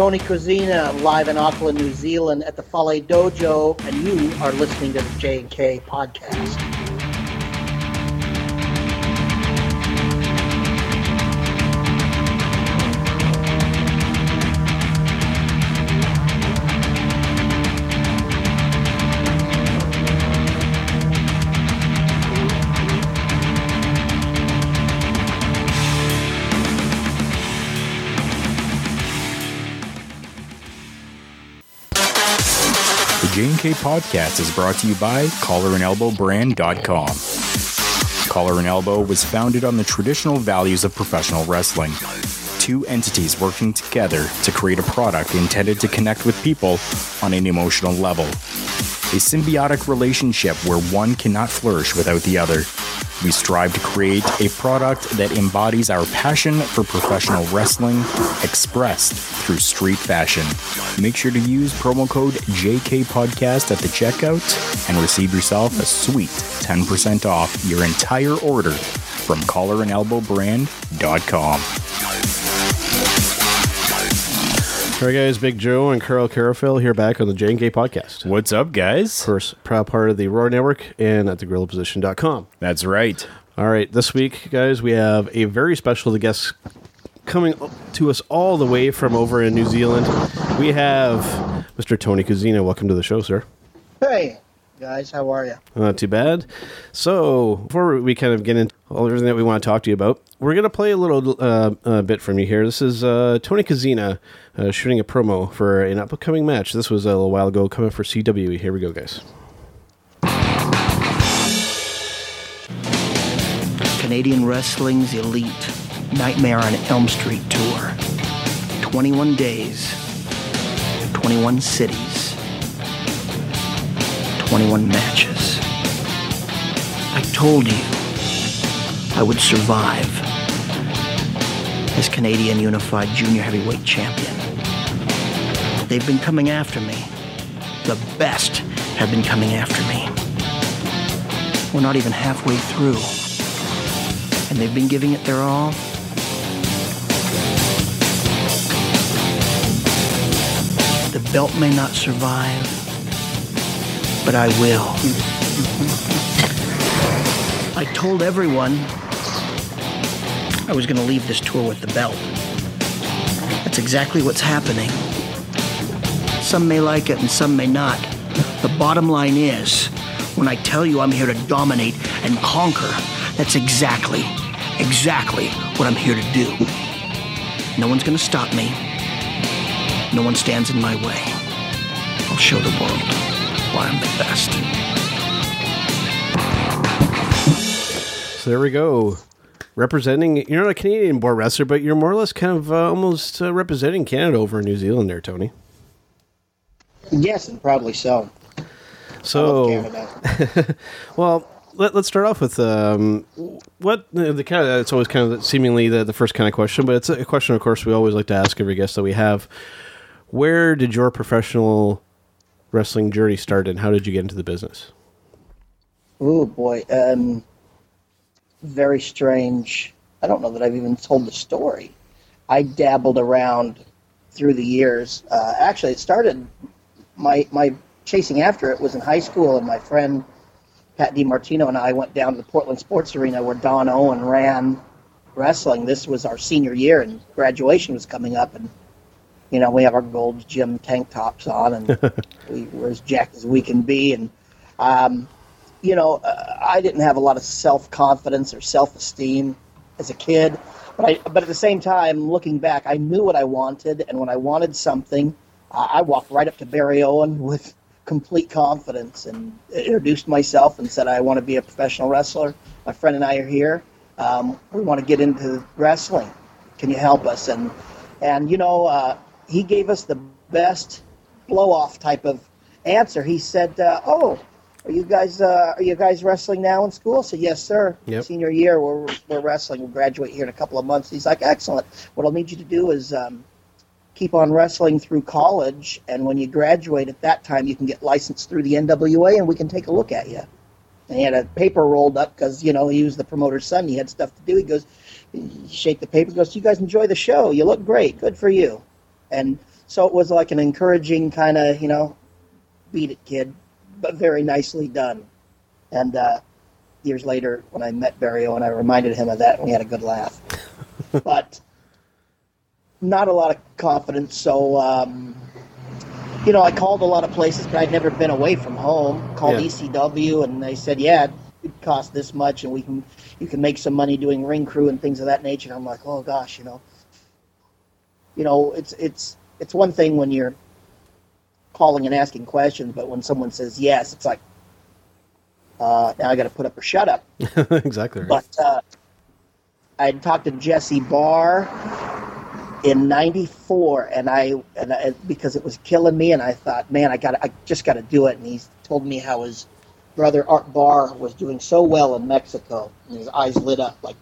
Tony Kozina live in Auckland, New Zealand at the Fale Dojo, and you are listening to the J&K podcast. J&K podcast is brought to you by collarandelbowbrand.com. Collar and Elbow was founded on the traditional values of professional wrestling. Two entities working together to create a product intended to connect with people on an emotional level. A symbiotic relationship where one cannot flourish without the other. We strive to create a product that embodies our passion for professional wrestling expressed through street fashion. Make sure to use promo code JKPodcast at the checkout and receive yourself a sweet 10% off your entire order from collarandelbowbrand.com. All right, guys, Big Joe and Carl Carafil here back on the J&K podcast. What's up, guys? Of course, proud part of the Roar Network and at thegorillaposition.com. That's right. All right, this week, guys, we have a very special guest coming to us all the way from over in New Zealand. We have Mr. Tony Kozina. Welcome to the show, sir. Hey, guys, how are you? Not too bad. So, before we kind of get into all everything that we want to talk to you about, we're going to play a little uh, uh, bit from you here. This is uh, Tony Kozina uh, shooting a promo for an upcoming match. This was a little while ago coming for CWE. Here we go, guys. Canadian Wrestling's Elite Nightmare on Elm Street Tour. 21 days, 21 cities, 21 matches. I told you I would survive as Canadian Unified Junior Heavyweight Champion. They've been coming after me. The best have been coming after me. We're not even halfway through. And they've been giving it their all. The belt may not survive, but I will. I told everyone I was going to leave this tour with the belt. That's exactly what's happening. Some may like it and some may not. The bottom line is, when I tell you I'm here to dominate and conquer, that's exactly, exactly what I'm here to do. No one's going to stop me. No one stands in my way. I'll show the world why I'm the best. So there we go. Representing, you're not a Canadian born wrestler, but you're more or less kind of uh, almost uh, representing Canada over New Zealand there, Tony. Yes, and probably so. So, well, let, us start off with um, what the, the kind of it's always kind of seemingly the, the first kind of question, but it's a question, of course, we always like to ask every guest that we have. Where did your professional wrestling journey start, and how did you get into the business? Oh boy, um, very strange. I don't know that I've even told the story. I dabbled around through the years. Uh, actually, it started my my chasing after it was in high school, and my friend Pat DiMartino and I went down to the Portland Sports Arena where Don Owen ran wrestling. This was our senior year, and graduation was coming up, and you know we have our gold gym tank tops on, and we were as jacked as we can be, and um, you know uh, I didn't have a lot of self confidence or self esteem as a kid, but I but at the same time, looking back, I knew what I wanted, and when I wanted something, I walked right up to Barry Owen with complete confidence and introduced myself and said I want to be a professional wrestler. My friend and I are here. Um, we want to get into wrestling. Can you help us? And and you know uh, he gave us the best blow off type of answer. He said, uh, "Oh, are you guys uh, are you guys wrestling now in school?" Said, "Yes, sir. Yep. Senior year, we're we're wrestling. We'll graduate here in a couple of months." He's like, "Excellent. What I'll need you to do is." Um, keep on wrestling through college, and when you graduate at that time, you can get licensed through the NWA, and we can take a look at you. And he had a paper rolled up because you know he was the promoter's son. He had stuff to do. He goes, he shake the paper. Goes, you guys enjoy the show. You look great. Good for you. and so it was like an encouraging kind of you know, beat it, kid, but very nicely done. And uh, years later, when I met Barry and I reminded him of that, and we had a good laugh. but not a lot of confidence, so. Um, you know, I called a lot of places, but I'd never been away from home. Called Yeah. ECW, and they said, "Yeah, it costs this much, and we can you can make some money doing ring crew and things of that nature." And I'm like, "Oh gosh, you know, you know, it's it's it's one thing when you're calling and asking questions, but when someone says yes, it's like, uh, now I got to put up or shut up." exactly right. But uh, I talked to Jesse Barr in '94, and I and I, because it was killing me, and I thought, man, I got, I just got to do it. And he told me how his brother Art Barr was doing so well in Mexico, and his eyes lit up like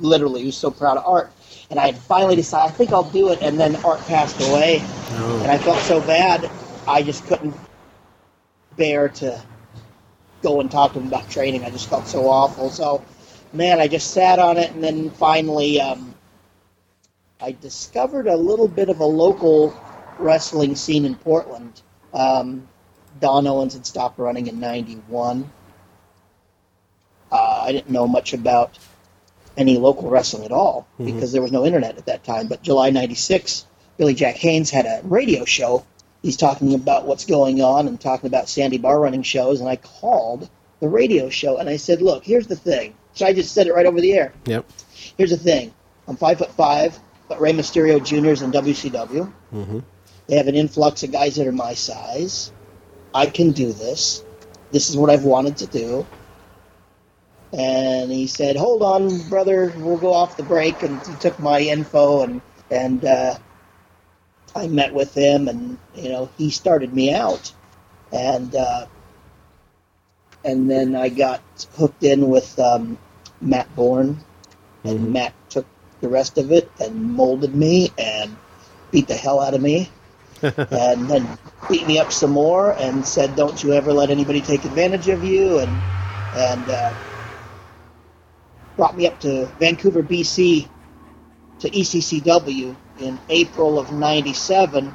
literally. He was so proud of Art, and I had finally decided, I think I'll do it. And then Art passed away, and I felt so bad, I just couldn't bear to go and talk to him about training. I just felt so awful. So, man, I just sat on it, and then finally, um, I discovered a little bit of a local wrestling scene in Portland. Um, Don Owens had stopped running in '91. Uh, I didn't know much about any local wrestling at all because there was no internet at that time. But July '96, Billy Jack Haynes had a radio show. He's talking about what's going on and talking about Sandy Barr running shows. And I called the radio show and I said, "Look, here's the thing." So I just said it right over the air. yep. Here's the thing: I'm five foot five, but Rey Mysterio Jr. is in WCW. Mm-hmm. They have an influx of guys that are my size. I can do this. This is what I've wanted to do. And he said, "Hold on, brother. We'll go off the break." And he took my info and and uh, I met with him, and you know he started me out, and uh, and then I got hooked in with um, Matt Bourne, and Matt took the rest of it and molded me and beat the hell out of me and then beat me up some more and said, "Don't you ever let anybody take advantage of you," and and uh, brought me up to Vancouver, BC, to ECCW in April of '97.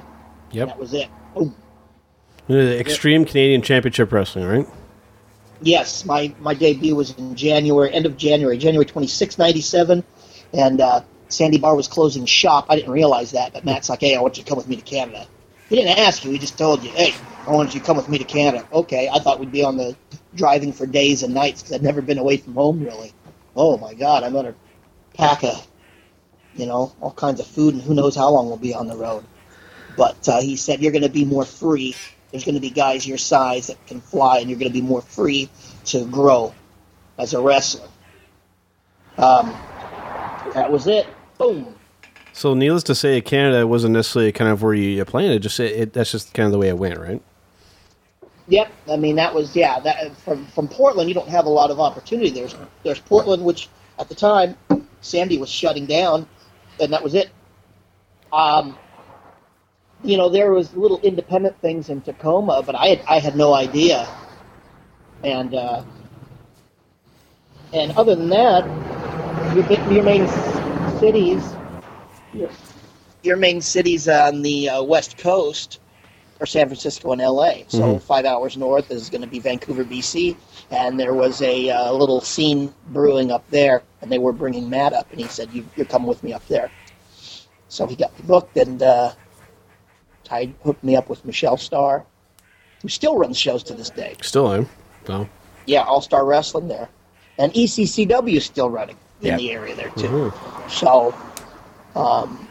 Yep. That was it. Oh, The Extreme Canadian Championship Wrestling, right? yes, my my debut was in January, end of January, January 26, '97, and uh, Sandy Barr was closing shop. I didn't realize that, but Matt's like, "Hey, I want you to come with me to Canada." He didn't ask you; he just told you, "Hey, I want you to come with me to Canada." Okay, I thought we'd be on the driving for days and nights because I'd never been away from home really. Oh my God, I'm gonna pack a, you know, all kinds of food, and who knows how long we'll be on the road. But uh, he said you're going to be more free. There's going to be guys your size that can fly, and you're going to be more free to grow as a wrestler. Um, that was it. Boom. So, needless to say, Canada wasn't necessarily kind of where you planned it. Just it, it, that's just kind of the way it went, right? Yep. I mean, that was yeah. That from from Portland, you don't have a lot of opportunity. There's there's Portland, which at the time Sandy was shutting down, and that was it. Um, you know, there was little independent things in Tacoma, but I had I had no idea. And uh, and other than that, your your main cities, your, your main cities on the uh, west coast are San Francisco and L.A. So five hours north is going to be Vancouver, BC, and there was a uh, little scene brewing up there, and they were bringing Matt up, and he said, you, "You're coming with me up there." So he got me booked, and uh, Ty hooked me up with Michelle Starr, who still runs shows to this day. Still am. So, Yeah, All Star Wrestling there, and E ECCW is still running in Yep. the area there too. So, um,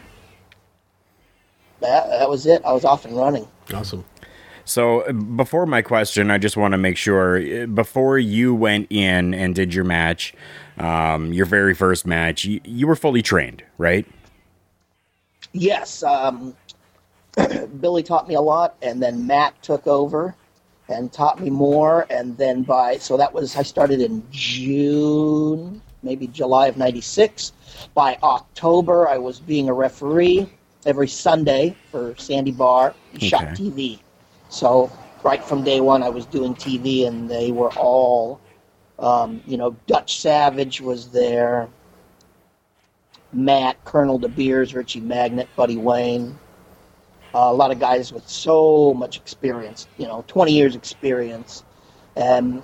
that that was it. I was off and running. awesome. So before my question, I just want to make sure before you went in and did your match, um, your very first match, you, you were fully trained, right? Yes, um, Billy taught me a lot, and then Matt took over and taught me more. And then by so that was I started in June, maybe July of '96. By October, I was being a referee every Sunday for Sandy Barr and Shot Okay. TV. So right from day one, I was doing TV, and they were all, um, you know, Dutch Savage was there. Matt, Colonel De Beers, Richie Magnet, Buddy Wayne. Uh, a lot of guys with so much experience, you know, 20 years experience. And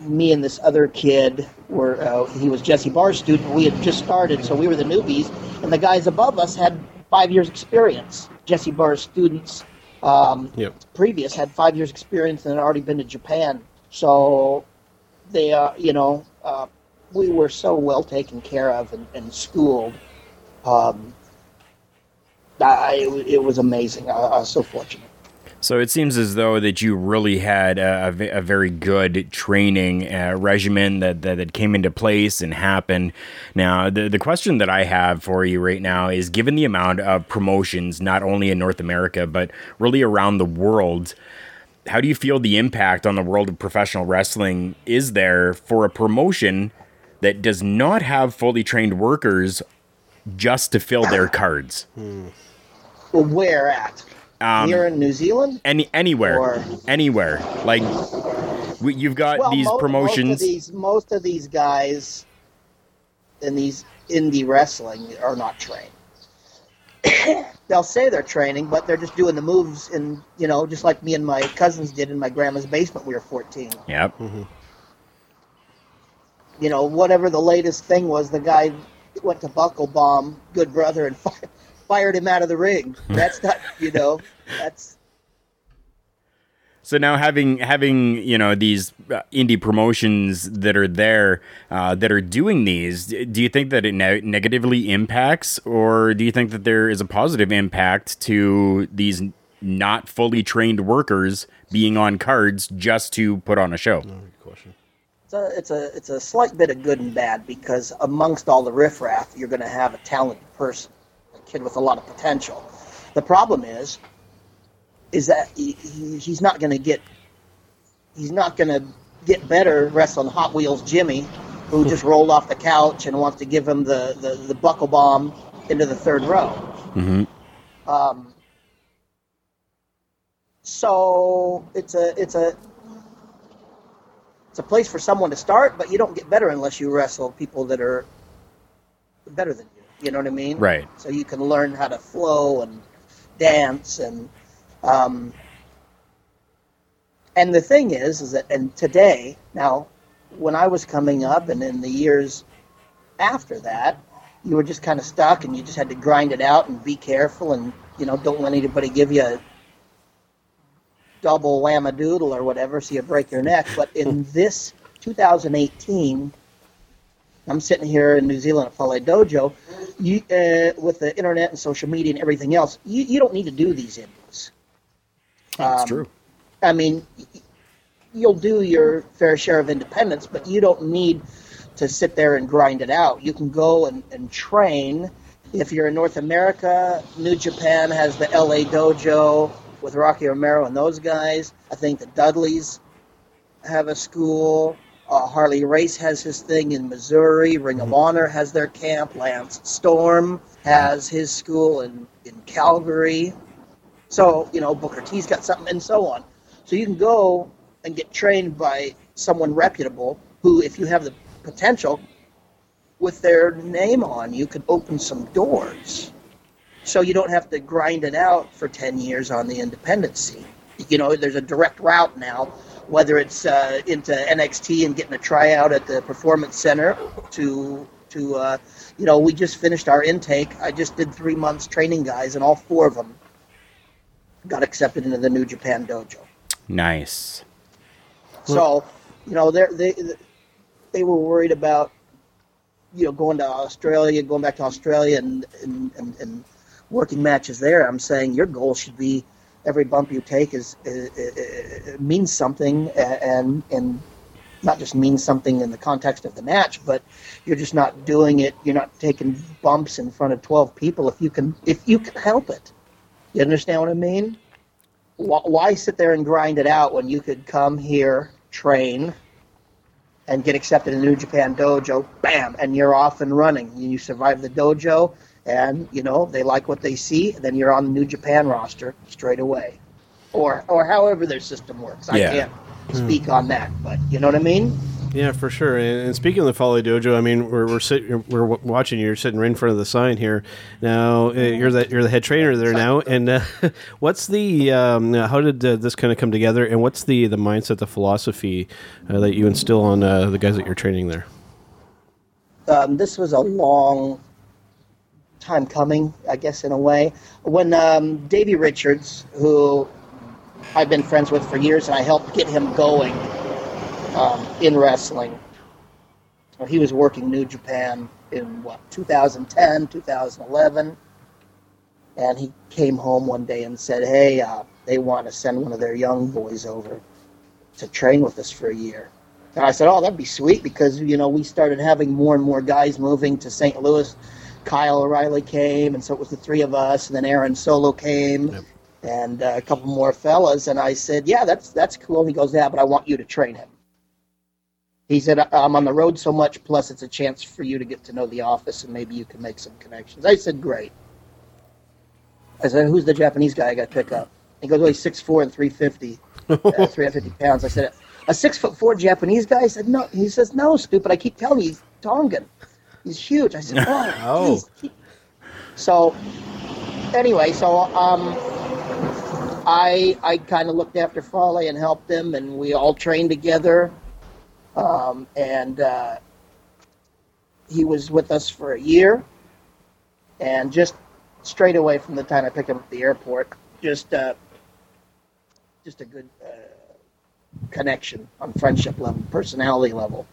me and this other kid were, uh, he was Jesse Barr's student. We had just started, so we were the newbies. And the guys above us had five years experience. Jesse Barr's students um, Yep. previous had five years experience and had already been to Japan. So they, uh, you know, uh, we were so well taken care of and, and schooled. Um, I, it was amazing. I, I was so fortunate. So it seems as though that you really had a, a very good training uh, regimen that, that that came into place and happened. Now, the the question that I have for you right now is: given the amount of promotions, not only in North America but really around the world, how do you feel the impact on the world of professional wrestling is there for a promotion that does not have fully trained workers just to fill their cards? Well, where at? Um, Here in New Zealand? any anywhere, Or- anywhere. Like we, you've got Well, these mo- promotions. Most of these, most of these guys in these indie wrestling are not trained. They'll say they're training, but they're just doing the moves, and you know, just like me and my cousins did in my grandma's basement. when We were fourteen. yep. You know, whatever the latest thing was, the guy went to Buckle Bomb, good brother, and fi- fired him out of the ring. That's not, you know, that's So now having having you know these uh, indie promotions that are there uh, that are doing these, do you think that it ne- negatively impacts, or do you think that there is a positive impact to these not fully trained workers being on cards just to put on a show? Good question. it's a, it's a it's a slight bit of good and bad because amongst all the riffraff, you're going to have a talented person, a kid with a lot of potential. The problem is, is that he, he, he's not going to get he's not going to get better wrestling Hot Wheels Jimmy, who just rolled off the couch and wants to give him the the, the buckle bomb into the third row. Mm-hmm. Um, so it's a it's a it's a place for someone to start, but you don't get better unless you wrestle people that are better than you. You know what I mean? Right. So you can learn how to flow and dance and um, and the thing is, is that and today now, when I was coming up and in the years after that, you were just kind of stuck and you just had to grind it out and be careful and you know don't let anybody give you a double doodle or whatever so you break your neck. But in this 2018, I'm sitting here in New Zealand at Fale Dojo. You, uh, with the internet and social media and everything else, you, you don't need to do these indies. That's Um, true. I mean, you'll do your fair share of independence, but you don't need to sit there and grind it out. You can go and, and train. If you're in North America, New Japan has the LA Dojo with Rocky Romero and those guys. I think the Dudleys have a school. Uh, Harley Race has his thing in Missouri. Ring of Honor has their camp. Lance Storm has his school in, in Calgary. So, you know, Booker T's got something and so on. So you can go and get trained by someone reputable who, if you have the potential, with their name on, you could open some doors. So you don't have to grind it out for 10 years on the independent scene. You know, there's a direct route now, whether it's uh, into NXT and getting a tryout at the Performance Center to, to uh, you know, we just finished our intake. I just did three months training guys, and all four of them got accepted into the New Japan Dojo. Nice. So, you know, they're, they they were worried about, you know, going to Australia, going back to Australia, and and, and, and working matches there. I'm saying your goal should be every bump you take is uh, uh, means something, and and not just means something in the context of the match, but you're just not doing it. You're not taking bumps in front of 12 people if you can if you can help it. You understand what I mean? Wh- Why sit there and grind it out when you could come here, train, and get accepted in New Japan Dojo? Bam, and you're off and running. You survive the dojo, and you know they like what they see. Then you're on the New Japan roster straight away, or or however their system works. I Yeah. can't speak on that, but you know what I mean. Yeah, for sure. And, and speaking of the Fale Dojo, I mean, we're we're, sit, we're watching you. You're sitting right in front of the sign here. Now uh, you're the you're the head trainer there now. And uh, what's the um, how did uh, this kind of come together? And what's the the mindset, the philosophy uh, that you instill on uh, the guys that you're training there? Um, this was a long time coming, I guess, in a way. When um, Davey Richards, who I've been friends with for years, and I helped get him going um, in wrestling. He was working New Japan in what 2010, 2011, and he came home one day and said, "Hey, uh, they want to send one of their young boys over to train with us for a year." And I said, "Oh, that'd be sweet because you know we started having more and more guys moving to St. Louis. Kyle O'Reilly came, and so it was the three of us, and then Aaron Solo came, Yep. and uh, a couple more fellas. And I said, "Yeah, that's that's cool." And he goes, "Yeah, but I want you to train him." He said, "I'm on the road so much, plus it's a chance for you to get to know the office, and maybe you can make some connections." I said, "Great." I said, "Who's the Japanese guy I got to pick up?" He goes, "Well, he's six four and three fifty, uh, 350 pounds." I said, "A six foot four Japanese guy?" I said, "No." He says, "No, stupid. I keep telling you, he's Tongan. He's huge." I said, "Oh." Oh. geez." So, anyway, so um, I I kind of looked after Fale and helped him, and we all trained together. Um, and uh, he was with us for a year, and just straight away from the time I picked him up at the airport, just uh, just a good uh, connection on friendship level, personality level.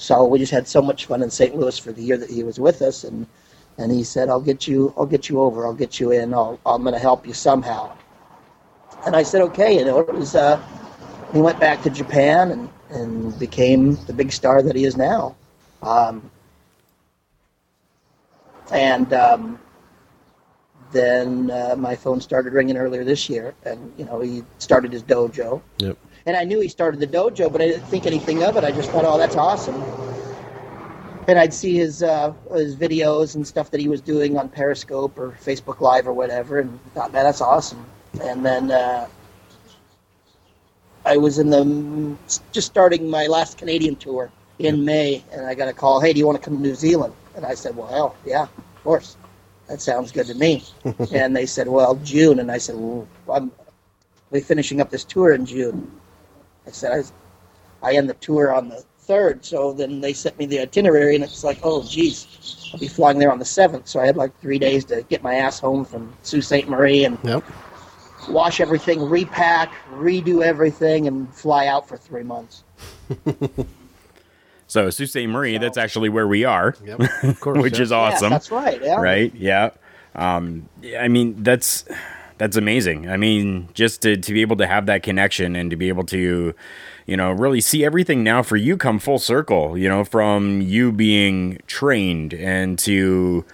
So we just had so much fun in St. Louis for the year that he was with us, and and he said, "I'll get you, I'll get you over, I'll get you in, I'll, I'm going to help you somehow." And I said, "Okay." You know, it was. Uh, he went back to Japan and and became the big star that he is now. Um, and um, then uh, my phone started ringing earlier this year, and you know he started his dojo. Yep. And I knew he started the dojo, but I didn't think anything of it. I just thought, oh, that's awesome. And I'd see his uh, his videos and stuff that he was doing on Periscope or Facebook Live or whatever, and thought, man, that's awesome. And then uh, I was in the just starting my last Canadian tour in May, and I got a call, hey, do you want to come to New Zealand? And I said, well, hell, yeah, of course. That sounds good to me. and they said, well, June. And I said, well, I'm we finishing up this tour in June. I said, I, I end the tour on the third, so then they sent me the itinerary, and it's like, oh, geez, I'll be flying there on the seventh. So I had like three days to get my ass home from Sault Ste. Marie and Yep. wash everything, repack, redo everything, and fly out for three months. So Sault Ste. Marie, that's actually where we are, Yep. Of course. which yeah. is awesome. Yeah, that's right. Yeah. right? Yeah. Um, yeah, I mean, that's that's amazing. I mean, just to, to be able to have that connection and to be able to, you know, really see everything now for you come full circle, you know, from you being trained and to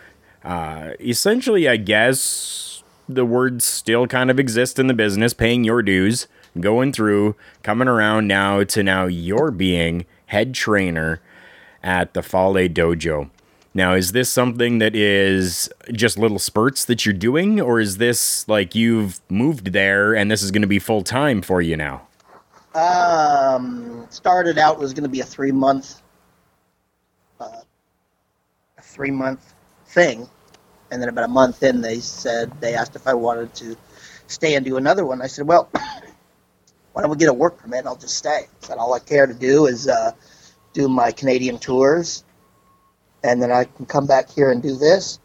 uh, essentially, I guess, the words still kind of exist in the business, paying your dues, going through, coming around now to now you're being head trainer at the Fale Dojo. Now, is this something that is just little spurts that you're doing, or is this like you've moved there and this is going to be full time for you now? Um, started out was going to be a three month, uh, a three month thing, and then about a month in, they said they asked if I wanted to stay and do another one. I said, well, why don't we get a work permit? I'll just stay. Said all I care to do is uh, do my Canadian tours, and then I can come back here and do this,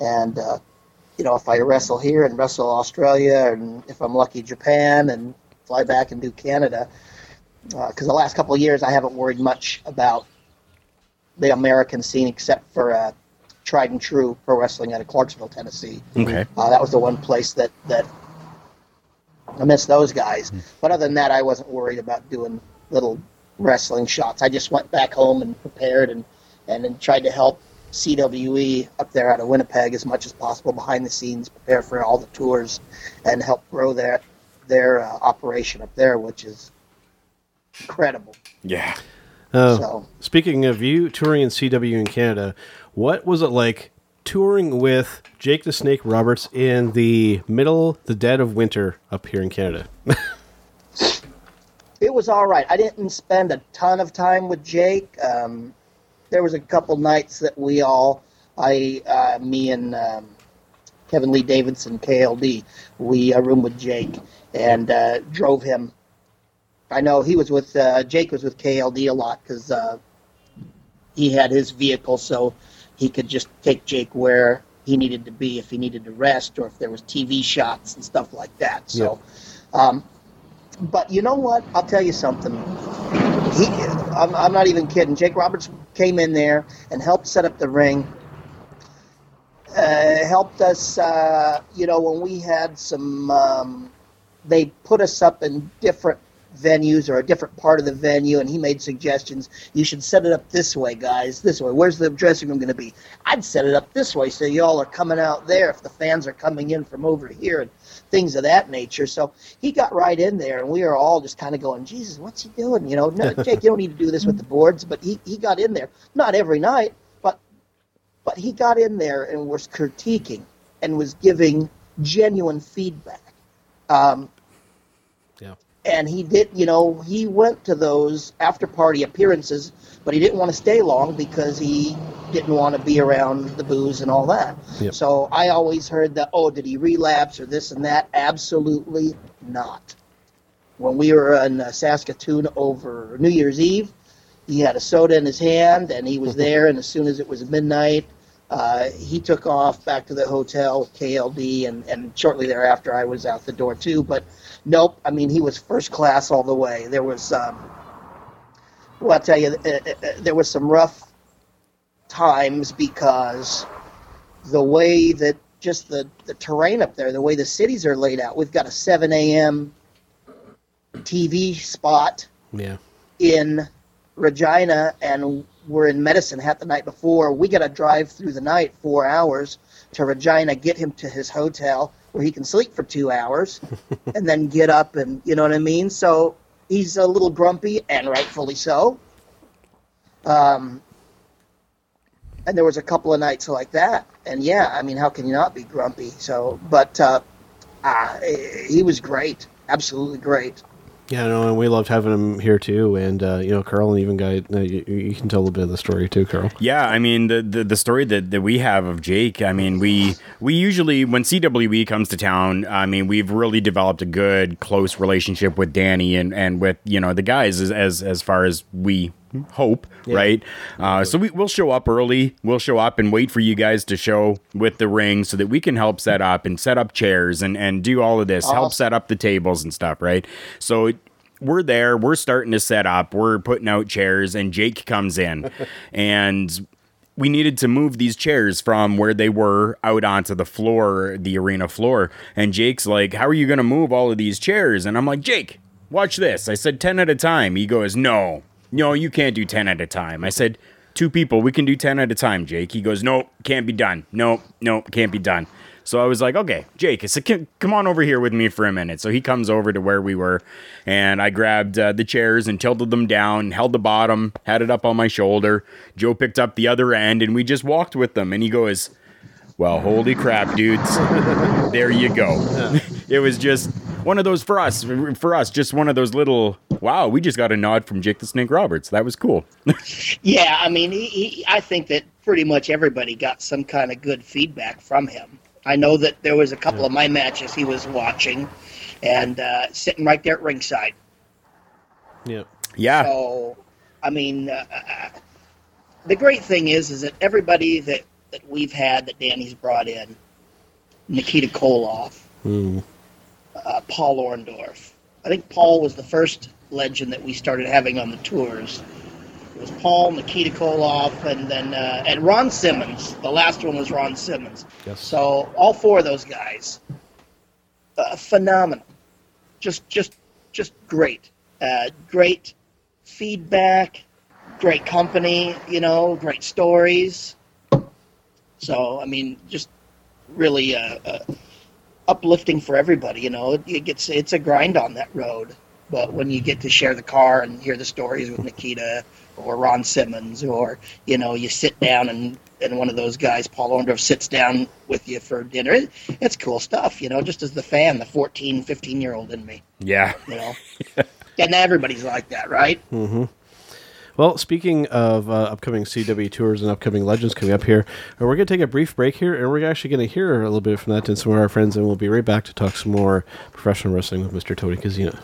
and uh, you know if I wrestle here and wrestle Australia, and if I'm lucky Japan, and fly back and do Canada because the last couple of years I haven't worried much about the American scene except for uh, tried and true pro wrestling out of Clarksville, Tennessee. Okay. Uh, that was the one place that that I miss those guys. But other than that, I wasn't worried about doing little wrestling shots. I just went back home and prepared and and then tried to help CWE up there out of Winnipeg as much as possible behind the scenes, prepare for all the tours, and help grow their their uh, operation up there, which is incredible. Yeah. Uh, So- Speaking of you touring in CW in Canada, what was it like touring with Jake the Snake Roberts in the middle, the dead of winter up here in Canada? it was all right. I didn't spend a ton of time with Jake. Um, there was a couple nights that we all, I, uh, me and um, Kevin Lee Davidson, KLD, we uh, roomed with Jake and uh, drove him. I know he was with uh, Jake was with KLD a lot because uh, he had his vehicle, so he could just take Jake where he needed to be if he needed to rest or if there was TV shots and stuff like that. So, um, but you know what? I'll tell you something. He, I'm, I'm not even kidding. Jake Roberts came in there and helped set up the ring. Uh, helped us, uh, you know, when we had some. Um, they put us up in different venues or a different part of the venue, and he made suggestions. You should set it up this way, guys. This way. Where's the dressing room going to be? I'd set it up this way so y'all are coming out there if the fans are coming in from over here and things of that nature. So he got right in there, and we were all just kind of going, Jesus, what's he doing? You know, no, Jake, you don't need to do this with the boards, but he, he got in there. Not every night, but but he got in there and was critiquing and was giving genuine feedback. Um. And he did you know he went to those after party appearances but he didn't want to stay long because he didn't want to be around the booze and all that Yep. so i always heard that oh did he relapse or this and that absolutely not when we were in uh, saskatoon over new year's eve he had a soda in his hand and he was there and as soon as it was midnight uh, he took off back to the hotel KLD, and, and shortly thereafter, I was out the door too. But nope, I mean, he was first class all the way. There was, um, well, I'll tell you, uh, uh, uh, there was some rough times because the way that just the, the terrain up there, the way the cities are laid out, we've got a 7 a.m. TV spot Yeah. in Regina and we're in Medicine Hat the night before. We got to drive through the night four hours to Regina, get him to his hotel where he can sleep for two hours, and then get up and you know what I mean. So he's a little grumpy, and rightfully so. Um, and there was a couple of nights like that, and yeah, I mean, how can you not be grumpy? So, but uh, ah, he was great, absolutely great. Yeah, no, and we loved having him here too. And uh, you know, Carl and even guy, uh, you, you can tell a bit of the story too, Carl. Yeah, I mean the, the the story that, that we have of Jake. I mean we we usually when CWE comes to town, I mean we've really developed a good close relationship with Danny and, and with you know the guys as as, as far as we hope, right? Uh, so we, we'll show up early. We'll show up and wait for you guys to show with the ring so that we can help set up and set up chairs and, and do all of this, help set up the tables and stuff, right? So we're there, we're starting to set up, we're putting out chairs, and Jake comes in. and we needed to move these chairs from where they were out onto the floor, the arena floor. And Jake's like, How are you going to move all of these chairs? And I'm like, Jake, watch this. I said 10 at a time. He goes, No, no, you can't do 10 at a time. I said, Two people, we can do 10 at a time, Jake. He goes, Nope, can't be done. Nope, nope, can't be done. So I was like, okay, Jake, said, "Come- on over here with me for a minute. So he comes over to where we were, and I grabbed uh, the chairs and tilted them down, held the bottom, had it up on my shoulder. Joe picked up the other end, and we just walked with them. And he goes, well, holy crap, dudes. there you go. it was just one of those for us, for us, just one of those little, wow, we just got a nod from Jake the Snake Roberts. That was cool. Yeah, I mean, he, he, I think that pretty much everybody got some kind of good feedback from him. I know that there was a couple of my matches he was watching and uh, sitting right there at ringside. Yeah. yeah. So, I mean, uh, uh, the great thing is, is that everybody that, that we've had that Danny's brought in, Nikita Koloff, uh, Paul Orndorff. I think Paul was the first legend that we started having on the tours. It was Paul, Nikita Koloff, and then uh, and Ron Simmons. The last one was Ron Simmons. Yes. So all four of those guys, uh, phenomenal, just just just great, uh, great feedback, great company, you know, great stories. So I mean, just really uh, uh, uplifting for everybody. You know, it gets it's a grind on that road, but when you get to share the car and hear the stories with Nikita or Ron Simmons, or you know, you sit down and and one of those guys, Paul Orndorff, sits down with you for dinner. It, it's cool stuff, you know. Just as the fan, the 14, 15 year old in me, Yeah. you know. And everybody's like that, right? Mm-hmm. Well, speaking of uh, upcoming CW tours and upcoming legends coming up here, uh, we're going to take a brief break here, and we're actually going to hear a little bit from that and some of our friends, and we'll be right back to talk some more professional wrestling with Mr. Tony Kozina.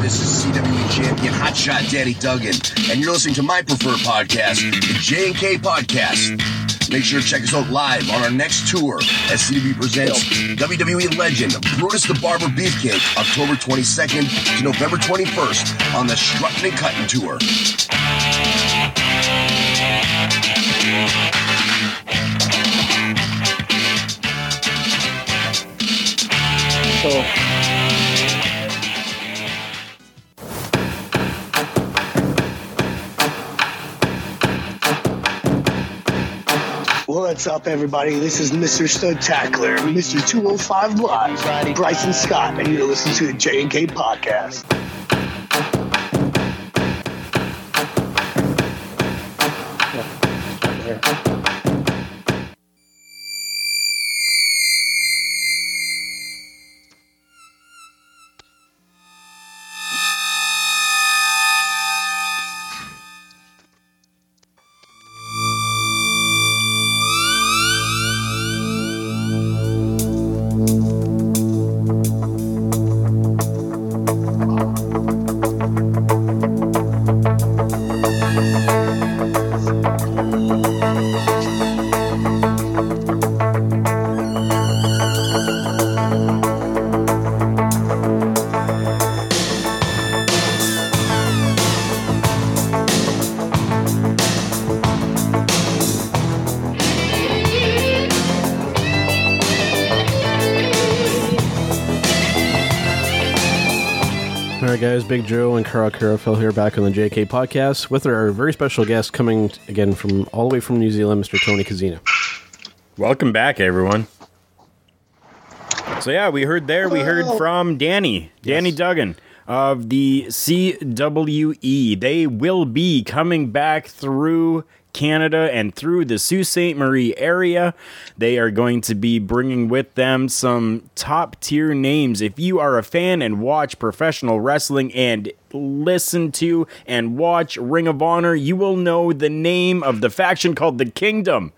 This is CWE champion Hotshot Danny Duggan, and you're listening to my preferred podcast, the J&K Podcast. Make sure to check us out live on our next tour as CW presents WWE legend Brutus the Barber Beefcake, October 22nd to November 21st on the Strutting and Cutting Tour. So What's up, everybody? This is Mr. Stud Tackler, Mr. 205 Live, Bryson Scott, and you're listening to the J&K Podcast. Big Joe and Carl Carafel here back on the JK podcast with our very special guest coming again from all the way from New Zealand, Mr. Tony Kozina. Welcome back, everyone. So yeah, we heard there. We heard from Danny, Danny Yes. Duggan of the CWE. They will be coming back through Canada and through the Sault Ste. Marie area. They are going to be bringing with them some top tier names. If you are a fan and watch professional wrestling and listen to and watch Ring of Honor, you will know the name of the faction called the Kingdom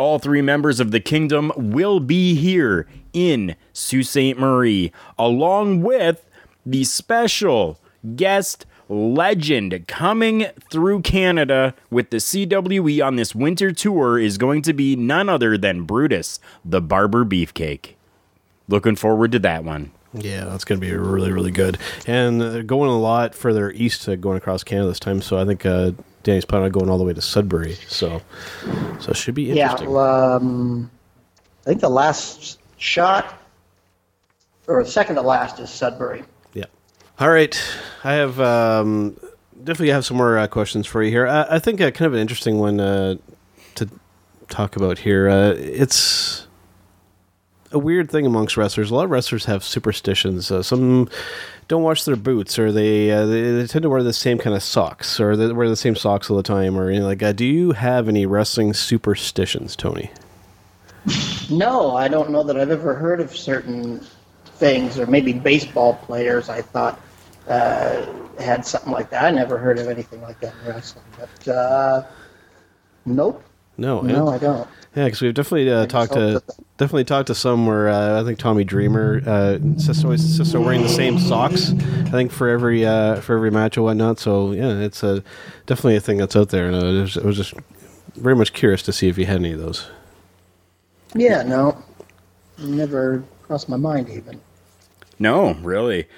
all three members of the kingdom will be here in Sault Ste. Marie, along with the special guest legend coming through Canada with the CWE on this winter tour is going to be none other than Brutus, the Barber Beefcake. Looking forward to that one. Yeah, that's going to be really, really good. And they're going a lot further east, uh, going across Canada this time. So I think uh, Danny's planning on going all the way to Sudbury. So, so it should be yeah, interesting. um, I think the last shot or second to last is Sudbury. All right. I have um, definitely have some more uh, questions for you here. I, I think uh, kind of an interesting one uh, to talk about here. Uh, it's a weird thing amongst wrestlers. A lot of wrestlers have superstitions. Uh, some don't wash their boots, or they, uh, they they tend to wear the same kind of socks, or they wear the same socks all the time, or like. Uh, do you have any wrestling superstitions, Tony? No, I don't know that I've ever heard of certain things, or maybe baseball players. I thought uh, had something like that. I never heard of anything like that in wrestling. But uh, nope, No, no, yeah. I don't. Yeah, because we've definitely uh, talked to hope definitely talked to some where uh, I think Tommy Dreamer uh, insists always wearing the same socks. I think for every uh, for every match or whatnot. So yeah, it's a definitely a thing that's out there, and uh, I was, I was just very much curious to see if you had any of those. Yeah, no, never crossed my mind even. No, really.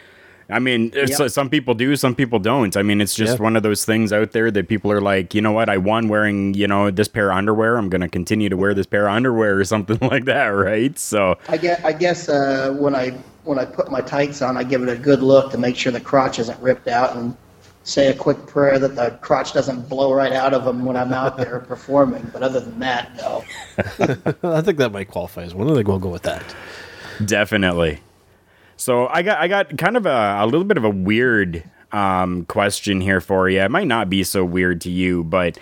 I mean, it's, Yep. some people do, some people don't. I mean, it's just Yeah. one of those things out there that people are like, you know what? I won wearing, you know, this pair of underwear. I'm going to continue to wear this pair of underwear or something like that, right? So, I guess, I guess uh, when I when I put my tights on, I give it a good look to make sure the crotch isn't ripped out, and say a quick prayer that the crotch doesn't blow right out of them when I'm out there performing. But other than that, no. I think that might qualify as one. I think we'll go with that. definitely. So, I got I got kind of a, a little bit of a weird um, question here for you. It might not be so weird to you, but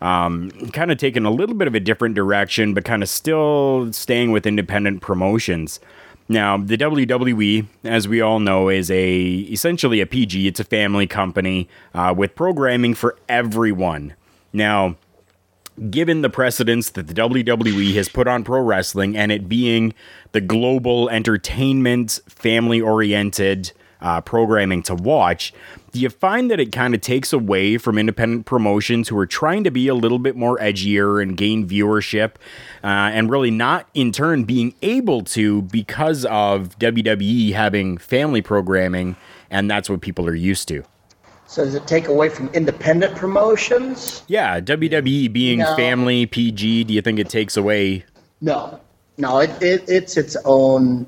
um, kind of taking a little bit of a different direction, but kind of still staying with independent promotions. Now, the WWE, as we all know, is a essentially a PG. It's a family company uh, with programming for everyone. Now, given the precedence that the WWE has put on pro wrestling and it being the global entertainment, family oriented uh, programming to watch, do you find that it kind of takes away from independent promotions who are trying to be a little bit more edgier and gain viewership uh, and really not in turn being able to because of WWE having family programming and that's what people are used to? So does it take away from independent promotions? Yeah, WWE being No. family PG, do you think it takes away? No, no. It, it it's its own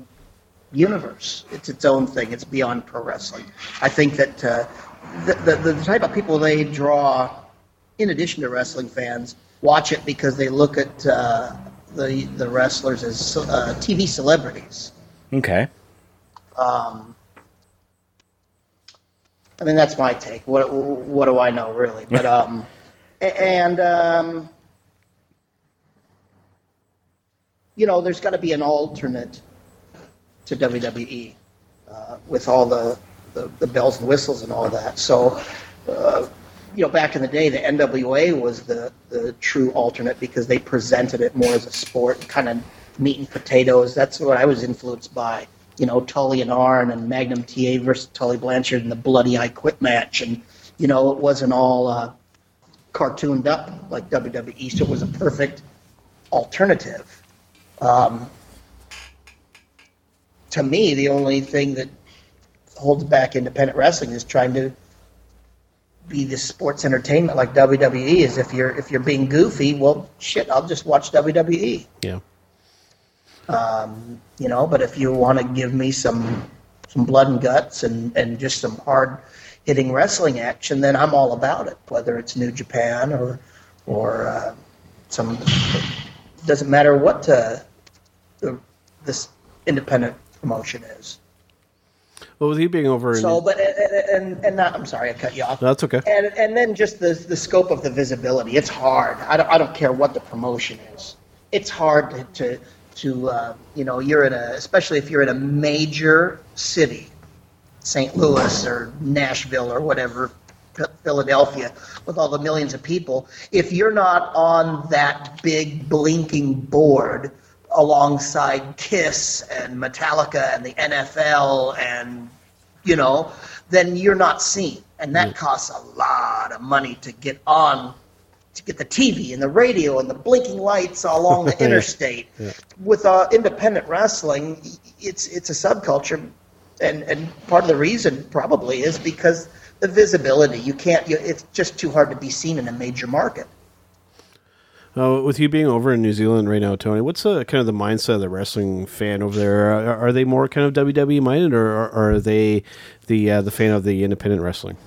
universe. It's its own thing. It's beyond pro wrestling. I think that uh, the, the the type of people they draw, in addition to wrestling fans, watch it because they look at uh, the the wrestlers as uh, TV celebrities. Okay. Um, I mean, that's my take. What what do I know, really? But um, and um, you know, there's got to be an alternate to WWE uh, with all the, the the bells and whistles and all that. So. Uh, you know, back in the day, the NWA was the, the true alternate because they presented it more as a sport, kind of meat and potatoes. That's what I was influenced by. You know, Tully and Arn and Magnum TA versus Tully Blanchard and the Bloody I Quit match. And, you know, it wasn't all uh, cartooned up like WWE, so it was a perfect alternative. Um, to me, the only thing that holds back independent wrestling is trying to be this sports entertainment like WWE is if you're if you're being goofy, well shit, I'll just watch WWE. Yeah. Um, you know, but if you want to give me some some blood and guts and, and just some hard hitting wrestling action, then I'm all about it. Whether it's New Japan or or uh, some doesn't matter what uh, the, this independent promotion is. Well, with you being over in So, but and and, and not, I'm sorry, I cut you off. No, that's okay. And and then just the the scope of the visibility. It's hard. I don't I don't care what the promotion is. It's hard to to, to uh, you know you're in a especially if you're in a major city, St. Louis or Nashville or whatever, Philadelphia, with all the millions of people. If you're not on that big blinking board alongside Kiss and Metallica and the NFL and you know, then you're not seen. And that costs a lot of money to get on, to get the TV and the radio and the blinking lights along the interstate. With uh, independent wrestling, it's it's a subculture, and and part of the reason probably is because the visibility. You can't. You, it's just too hard to be seen in a major market. Uh, with you being over in New Zealand right now, Tony, what's uh, kind of the mindset of the wrestling fan over there? Are, are they more kind of WWE minded, or, or are they the uh, the fan of the independent wrestling?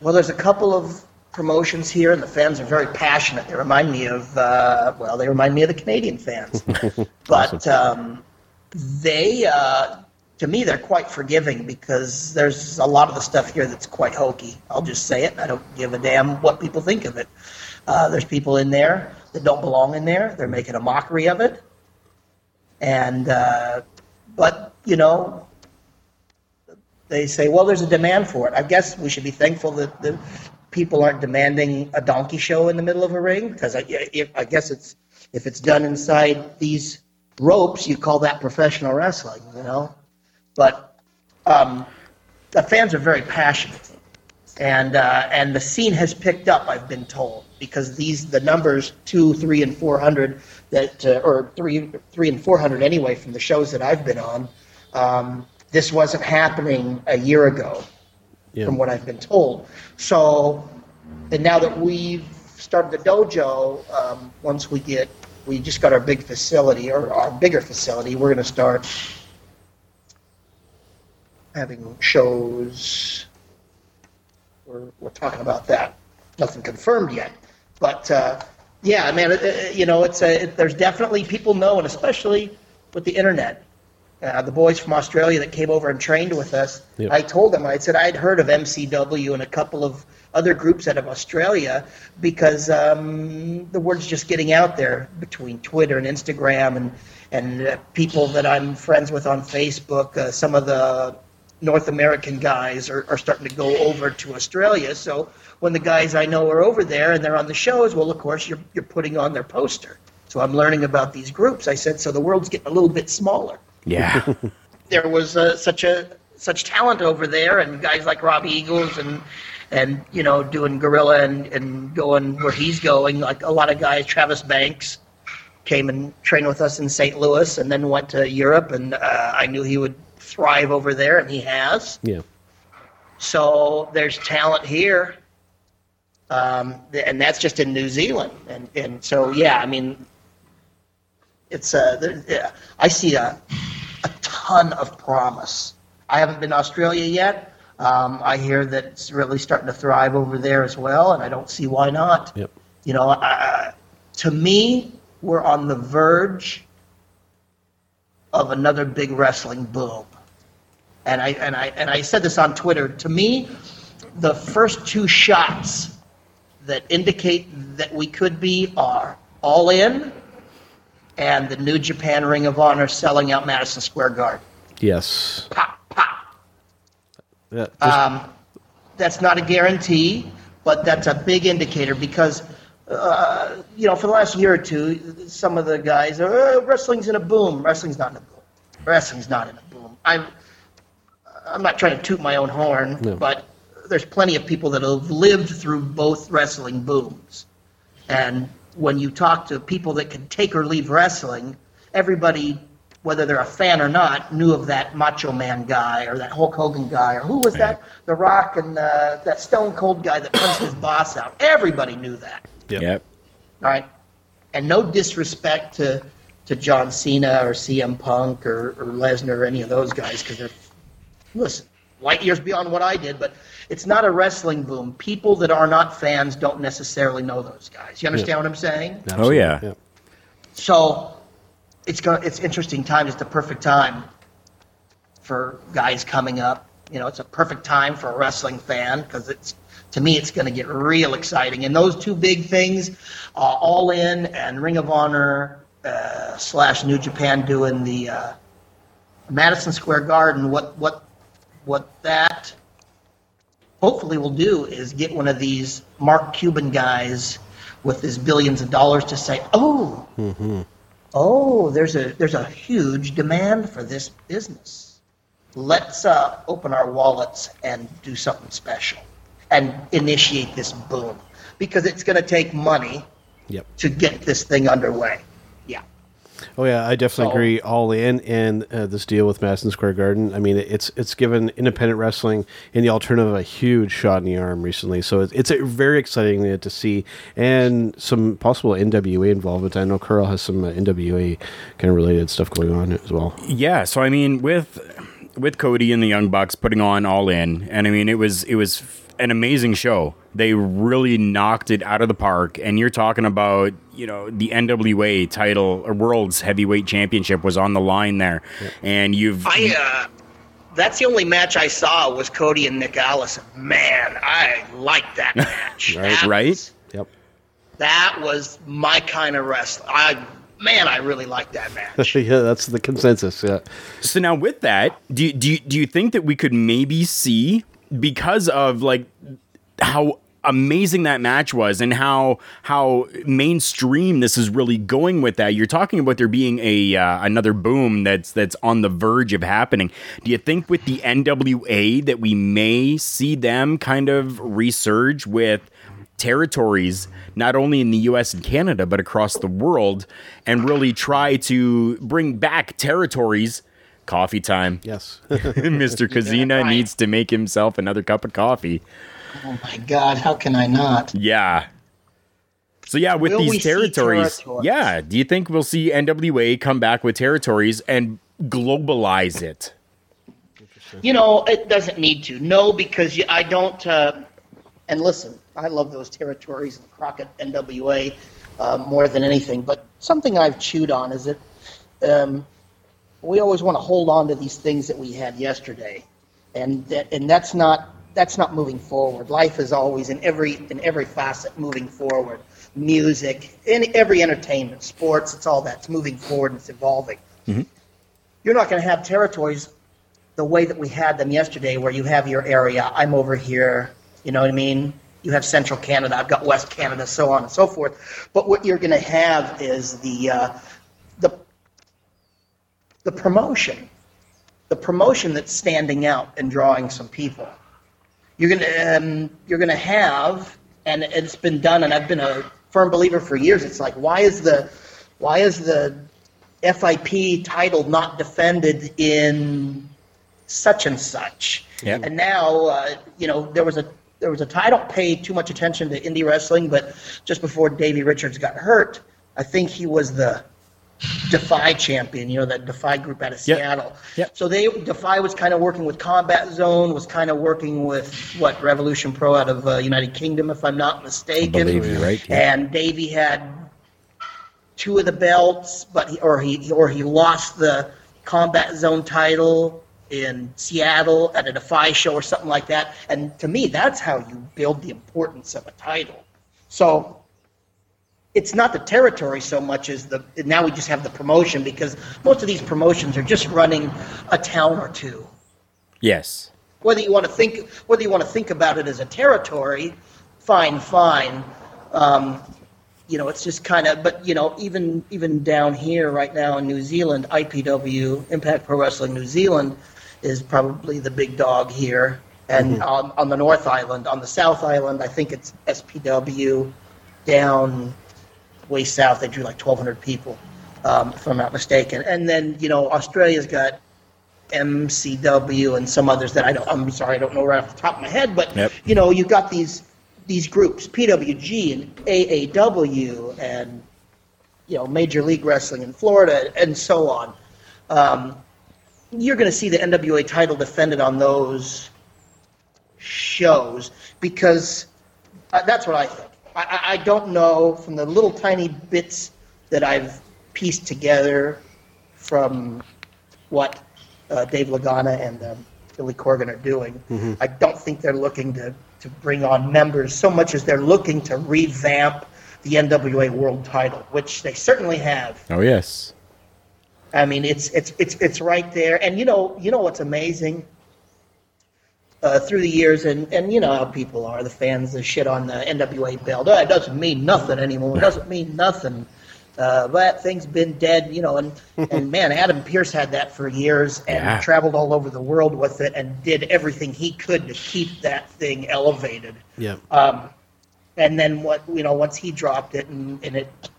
Well, there's a couple of promotions here, and the fans are very passionate. They remind me of, uh, well, they remind me of the Canadian fans. but um, they, uh, to me, they're quite forgiving because there's a lot of the stuff here that's quite hokey. I'll just say it. I don't give a damn what people think of it. Uh, there's people in there that don't belong in there. They're making a mockery of it. And, uh, but, you know, they say, well, there's a demand for it. I guess we should be thankful that the people aren't demanding a donkey show in the middle of a ring because I, I guess it's if it's done inside these ropes, you call that professional wrestling, you know. But um, the fans are very passionate, and uh, and the scene has picked up. I've been told because these the numbers two, three, and four hundred that uh, or three, three and four hundred anyway from the shows that I've been on. Um, this wasn't happening a year ago, Yeah. from what I've been told. So, and now that we've started the dojo, um, once we get, we just got our big facility or our bigger facility, we're going to start having shows. We're, we're talking about that. Nothing confirmed yet, but uh, yeah, man, it, it, you know, it's a, it, there's definitely people know, and especially with the internet, uh, the boys from Australia that came over and trained with us, Yep. I told them, I said I'd heard of MCW and a couple of other groups out of Australia because um, the word's just getting out there between Twitter and Instagram and, and uh, people that I'm friends with on Facebook. Uh, some of the North American guys are, are starting to go over to Australia. So when the guys I know are over there and they're on the shows, well, of course, you're, you're putting on their poster. So I'm learning about these groups. I said, so the world's getting a little bit smaller Yeah. there was uh, such a such talent over there, and guys like Rob Eagles and and you know doing Gorilla and and going where he's going. Like a lot of guys, Travis Banks came and trained with us in St. Louis, and then went to Europe, and uh, I knew he would thrive over there, and he has. Yeah. So there's talent here, um, and that's just in New Zealand. And and so yeah, I mean, it's uh, there, yeah, I see a a ton of promise. I haven't been to Australia yet. Um, I hear that it's really starting to thrive over there as well, and I don't see why not. Yep. You know, uh, to me, we're on the verge of another big wrestling boom. And I and I and I said this on Twitter. To me, the first two shots that indicate that we could be are All In and the New Japan Ring of Honor selling out Madison Square Garden. Yes. Pop, pop. Yeah, just- Um, that's not a guarantee, but that's a big indicator because, uh, you know, for the last year or two, some of the guys are "Oh, wrestling's in a boom. Wrestling's not in a boom. Wrestling's not in a boom. I'm, I'm not trying to toot my own horn, No. but there's plenty of people that have lived through both wrestling booms. And when you talk to people that can take or leave wrestling, everybody, whether they're a fan or not, knew of that Macho Man guy or that Hulk Hogan guy or who was that? The Rock and uh, that Stone Cold guy that punched his boss out. Everybody knew that. Yep. Yep. All right. And no disrespect to, to John Cena or CM Punk or, or Lesnar or any of those guys because they're, listen, light years beyond what I did, but it's not a wrestling boom. People that are not fans don't necessarily know those guys. You understand what I'm saying? Oh, yeah. Yep. So it's going it's interesting time. It's the perfect time for guys coming up. You know, it's a perfect time for a wrestling fan because it's to me it's going to get real exciting. And those two big things, uh, All In and Ring of Honor uh, slash New Japan doing the uh, Madison Square Garden. What what what that hopefully will do is get one of these Mark Cuban guys with his billions of dollars to say, oh, oh, there's a there's a huge demand for this business. Let's uh, open our wallets and do something special, and initiate this boom because it's going to take money Yep. to get this thing underway. Oh yeah, I definitely So- agree. All in, and uh, this deal with Madison Square Garden. I mean, it's it's given independent wrestling and the alternative a huge shot in the arm recently. So it's, it's a very exciting to see, and some possible NWA involvement. I know Carl has some uh, NWA kind of related stuff going on as well. Yeah, so I mean, with with Cody and the Young Bucks putting on All In, and I mean, it was it was an amazing show. They really knocked it out of the park. And you're talking about, you know, the NWA title or World's Heavyweight Championship was on the line there, and you've I uh, that's the only match I saw was Cody and Nick Aldis. Man, I liked that match. Right, That right? was- Yep. that was my kind of wrestling. I man, I really liked that match. yeah, that's the consensus. Yeah. So now with that, do you, do you, do you think that we could maybe see because of like how amazing that match was and how how mainstream this is really going with that you're talking about there being a uh, another boom that's that's on the verge of happening do you think with the NWA that we may see them kind of resurge with territories not only in the US and Canada but across the world and really try to bring back territories coffee time Yes. Mr. Kozina right. needs to make himself another cup of coffee oh my God, how can I not? yeah so yeah with Will these territories territories? yeah do you think we'll see NWA come back with territories and globalize it You know, it doesn't need to. No, because you, I don't. Uh, and listen, I love those territories and Crockett NWA uh, more than anything. But something I've chewed on is that um, we always want to hold on to these things that we had yesterday, and that, and that's not that's not moving forward. Life is always in every in every facet moving forward. Music, in every entertainment, sports, it's all that's moving forward and it's evolving. You're not going to have territories the way that we had them yesterday, where you have your area. I'm over here. You know what I mean? You have Central Canada. I've got West Canada, so on and so forth. But what you're going to have is the uh, the the promotion, the promotion that's standing out and drawing some people. You're gonna um, you're gonna have, and it's been done, and I've been a firm believer for years. It's like why is the why is the FIP title not defended in such and such? Yep. And now, uh, you know, there was a there was a I don't pay too much attention to indie wrestling, but just before Davey Richards got hurt, I think he was the Defy champion, you know, that Defy group out of. Seattle. Yep. So they Defy was kind of working with Combat Zone, was kind of working with what Revolution Pro out of uh, United Kingdom, if I'm not mistaken. believe right, yeah. And Davey had two of the belts, but he, or he or he lost the Combat Zone title in Seattle at a Defy show or something like that. And to me, that's how you build the importance of a title. So it's not the territory so much as the now we just have the promotion because most of these promotions are just running a town or two. Yes. Whether you want to think whether you want to think about it as a territory, fine, fine. Um, you know, it's just kind of, but you know, even even down here right now in New Zealand, IPW Impact Pro Wrestling New Zealand is probably the big dog here, and on, on the North Island, on the South Island, I think it's SPW. Down way south, they drew like 1,200 people, um, if I'm not mistaken. And then you know, Australia's got MCW and some others that I don't. I'm sorry, I don't know right off the top of my head, but Yep. you know, you've got these these groups, PWG and AAW, and you know, Major League Wrestling in Florida, and so on. Um, you're going to see the NWA title defended on those shows because uh, that's what I think. I, I, don't know from the little tiny bits that I've pieced together from what uh, Dave Lagana and um, Billy Corgan are doing. I don't think they're looking to, to bring on members so much as they're looking to revamp the NWA World Title, which they certainly have. Oh yes. I mean, it's it's it's it's right there. And you know, you know what's amazing? Uh, through the years, and and you know how people are, the fans, the shit on the NWA belt. Oh, it doesn't mean nothing anymore. It doesn't mean nothing. Uh, that thing's been dead, you know. And and man, Adam Pearce had that for years and Yeah. traveled all over the world with it and did everything he could to keep that thing elevated. Yeah. Um, and then what you know, once he dropped it and, and it,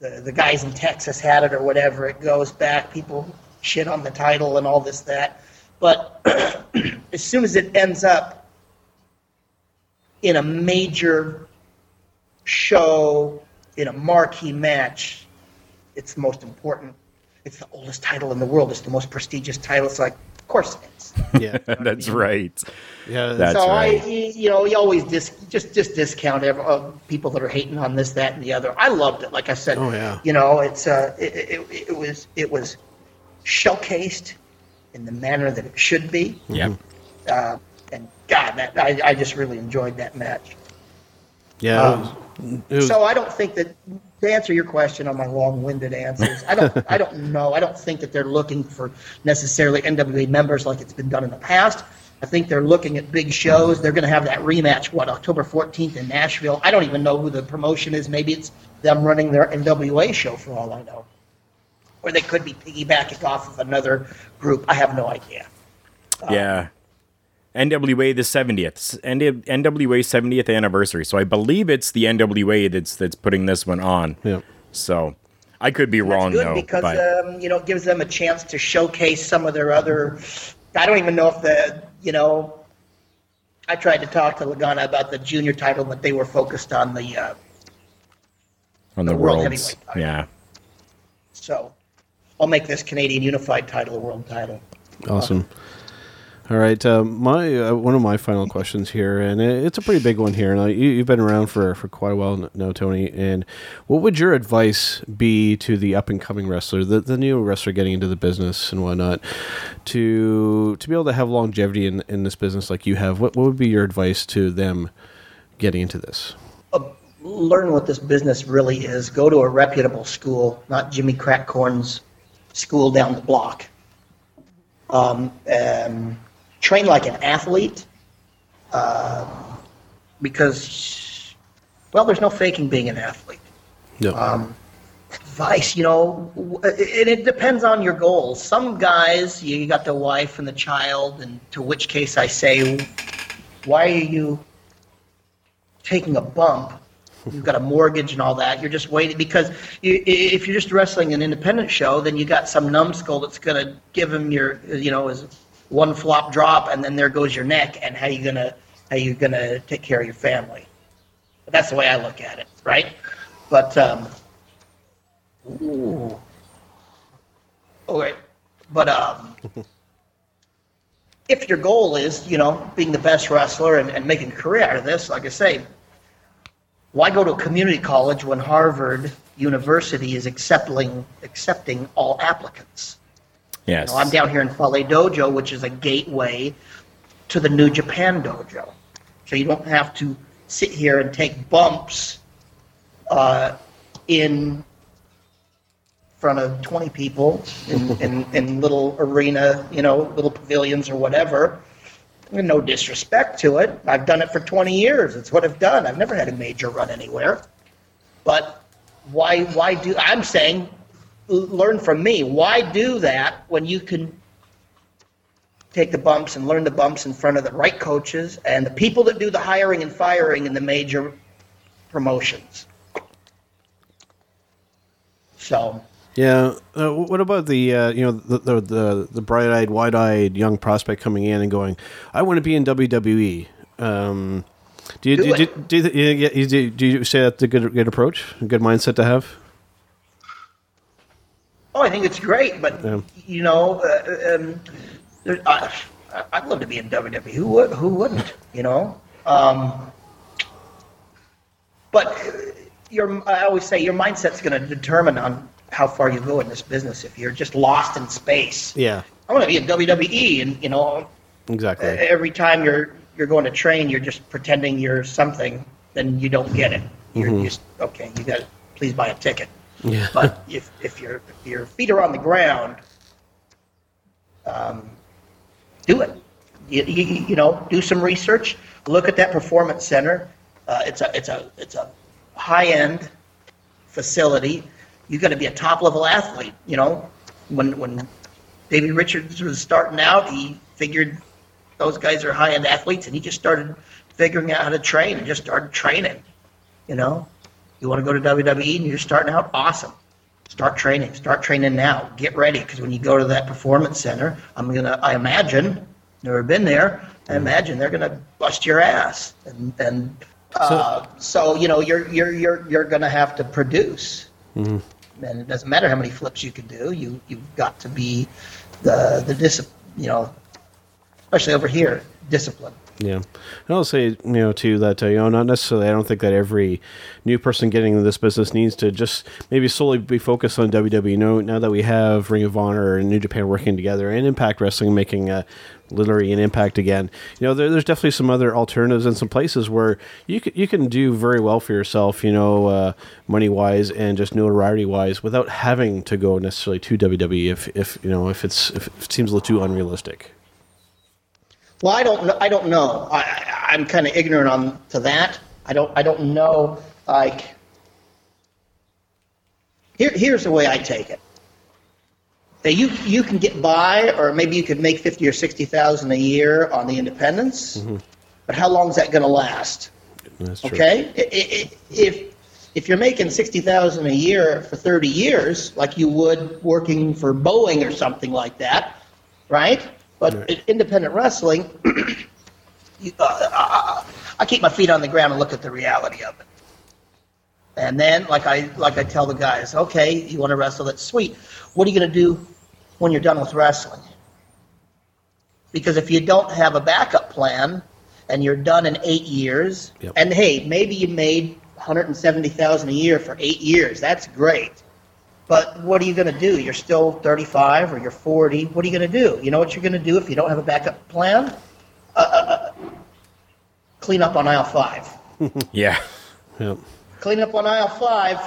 the the guys in Texas had it or whatever, it goes back. People shit on the title and all this that, but as soon as it ends up in a major show in a marquee match, it's the most important. It's the oldest title in the world. It's the most prestigious title. It's like, of course it is. Yeah. That's right. Yeah. That's so right. I, you know, you always dis, just just discount every, uh, people that are hating on this, that, and the other. I loved it. Like I said, Oh, yeah. you know, it's uh, it, it, it was it was showcased in the manner that it should be, Yeah. uh, and God, that I, I just really enjoyed that match. Yeah. Um, was- was- So I don't think that to answer your question on my long-winded answers, I don't I don't know. I don't think that they're looking for necessarily NWA members like it's been done in the past. I think they're looking at big shows. They're going to have that rematch what October 14th in Nashville. I don't even know who the promotion is. Maybe it's them running their NWA show for all I know. Or they could be piggybacking off of another group. I have no idea. Yeah. NWA the 70th N- NWA 70th anniversary. So I believe it's the NWA that's that's putting this one on. yeah. So I could be That's wrong good though, because but um, you know it gives them a chance to showcase some of their other. I don't even know if the you know. I tried to talk to Lagana about the junior title, but they were focused on the. Uh, on the, the world worlds. heavyweight title. Yeah. so, I'll make this Canadian Unified title a world title. Awesome. All right, uh, my uh, one of my final questions here, and it- it's a pretty big one here. Now, you, you've been around for, for quite a while now, Tony. And what would your advice be to the up and coming wrestler, the, the new wrestler getting into the business and whatnot, to to be able to have longevity in in this business like you have? What what would be your advice to them getting into this? learn what this business really is. Go to a reputable school, not Jimmy Crackcorn's school down the block. Um, um, train like an athlete, uh, because, well, there's no faking being an athlete. No. Um, advice, you know, and it depends on your goals. Some guys, you got the wife and the child, and to which case I say, why are you taking a bump? You've got a mortgage and all that. You're just waiting because you, if you're just wrestling an independent show, then you got some numbskull that's going to give him your, you know, his one flop drop, and then there goes your neck. And how you gonna how you gonna take care of your family? But that's the way I look at it, right? But um, ooh, okay, but um, if your goal is, you know, being the best wrestler and, and making a career out of this, like I say, why go to a community college when Harvard University is accepting accepting all applicants? Yes. You know, I'm down here in Fale Dojo, which is a gateway to the New Japan Dojo. So you don't have to sit here and take bumps uh, in front of 20 people in, in, in little arena, you know, little pavilions or whatever. No disrespect to it. I've done it for 20 years. It's what I've done. I've never had a major run anywhere. But why, why do, I'm saying, learn from me. Why do that when you can take the bumps and learn the bumps in front of the right coaches and the people that do the hiring and firing in the major promotions? So, Yeah. Uh, what about the uh, you know the the the, the bright eyed, wide eyed young prospect coming in and going, I want to be in WWE. Um, do you Do do, do, do, you, do, do you say that's a good good approach, a good mindset to have? oh, I think it's great, but Yeah. you know, uh, um, there, I, I'd love to be in WWE. Who would? Who wouldn't? You know. Um, but uh, your, I always say your mindset's going to determine on how far you go in this business. If you're just lost in space, Yeah. I want to be in WWE, and you know, Exactly. every time you're you're going to train, you're just pretending you're something, then you don't get it. You're just okay. You got to please buy a ticket. Yeah. But if if your if your feet are on the ground, um, do it. You, you, you know, do some research. Look at that performance center. Uh, it's a it's a it's a high end facility. You got to be a top level athlete. You know, when when Davey Richards was starting out, he figured those guys are high end athletes, and he just started figuring out how to train and just started training. You know, you want to go to WWE and you're starting out, awesome. Start training. Start training now. Get ready because when you go to that performance center, I'm gonna. I imagine. Never been there. I imagine they're gonna bust your ass, and and uh, so, you know you're you're you're you're gonna have to produce. And it doesn't matter how many flips you can do. You you've got to be the the dis you know, especially over here, discipline. Yeah, and I'll say you know too that uh, you know not necessarily. I don't think that every new person getting into this business needs to just maybe solely be focused on WWE. No, now that we have Ring of Honor and New Japan working together and Impact Wrestling making uh, literally an impact again, you know there, there's definitely some other alternatives and some places where you can you can do very well for yourself, you know, uh, money wise and just notoriety wise, without having to go necessarily to WWE if if you know if it's if it seems a little too unrealistic. Well, I don't know. I don't know. I, I'm kind of ignorant on to that. I don't. I don't know. Like, here, here's the way I take it. That you you can get by, or maybe you could make fifty or sixty thousand a year on the independents. Mm-hmm. But how long is that going to last? That's true. Okay, if if you're making sixty thousand a year for thirty years, like you would working for Boeing or something like that, right? But Right. in independent wrestling, you, uh, I, I keep my feet on the ground and look at the reality of it. And then, like I like I tell the guys, okay, you want to wrestle? That's sweet. What are you going to do when you're done with wrestling? Because if you don't have a backup plan and you're done in eight years, Yep. and hey, maybe you made 170,000 a year for eight years. That's great. But what are you going to do? You're still 35 or you're 40. What are you going to do? You know what you're going to do if you don't have a backup plan? Uh, uh, uh, clean up on aisle five. Yeah. Yep. Clean up on aisle five.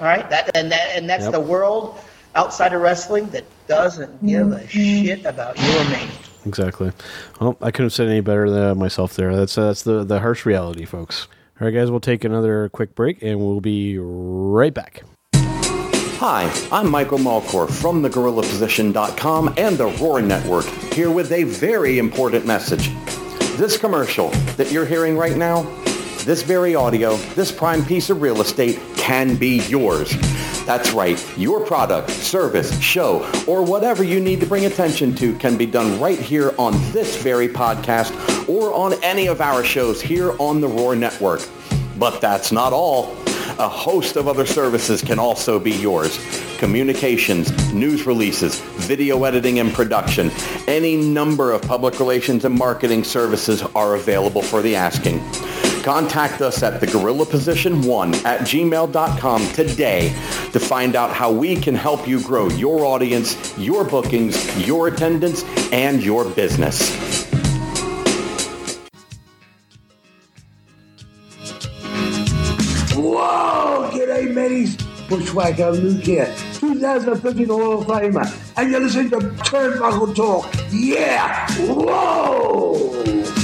All right, that and that and that's Yep. the world outside of wrestling that doesn't give a shit about you or me. Exactly. Well, I couldn't have said any better than myself there. That's uh, that's the the harsh reality, folks. All right, guys, we'll take another quick break, and we'll be right back. Hi, I'm Michael Melchor from thegorillaposition.com and the Roar Network, here with a very important message. This commercial that you're hearing right now, this very audio, this prime piece of real estate can be yours. That's right, your product, service, show, or whatever you need to bring attention to can be done right here on this very podcast or on any of our shows here on the Roar Network. But that's not all. A host of other services can also be yours. Communications, news releases, video editing and production. Any number of public relations and marketing services are available for the asking. Contact us at thegorillaposition1 at gmail.com today to find out how we can help you grow your audience, your bookings, your attendance, and your business. Whoa! G'day, mateys. Bushwhacker Luke here, 2015 Hall of Famer, and you're listening to Turnbuckle Talk. Yeah! Whoa!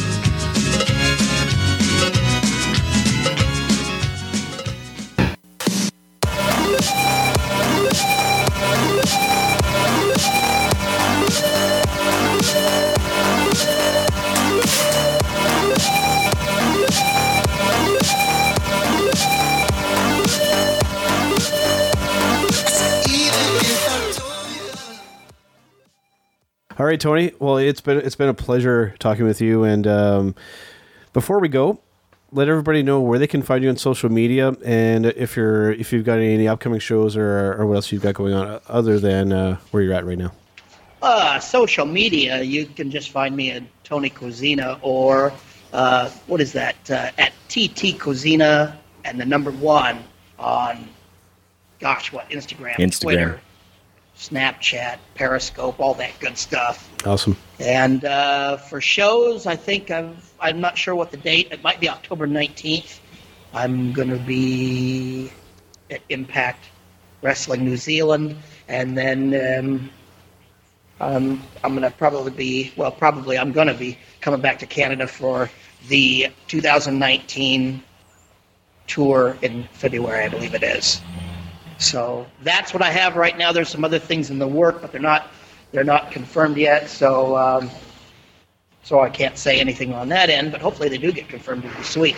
Right, Tony. Well, it's been it's been a pleasure talking with you. And um, before we go, let everybody know where they can find you on social media, and if you're if you've got any, any upcoming shows or or what else you've got going on other than uh, where you're at right now. Uh, social media, you can just find me at Tony Kozina or uh, what is that? Uh, at TT Kozina and the number one on, gosh, what Instagram, Instagram. Twitter, Snapchat, Periscope, all that good stuff. Awesome. And uh, for shows, I think I've, I'm not sure what the date. It might be October 19th. I'm going to be at Impact Wrestling New Zealand, and then um, um, I'm going to probably be well, probably I'm going to be coming back to Canada for the 2019 tour in February, I believe it is. So that's what I have right now. There's some other things in the work, but they're not they're not confirmed yet. So um, so I can't say anything on that end. But hopefully they do get confirmed. It'd be.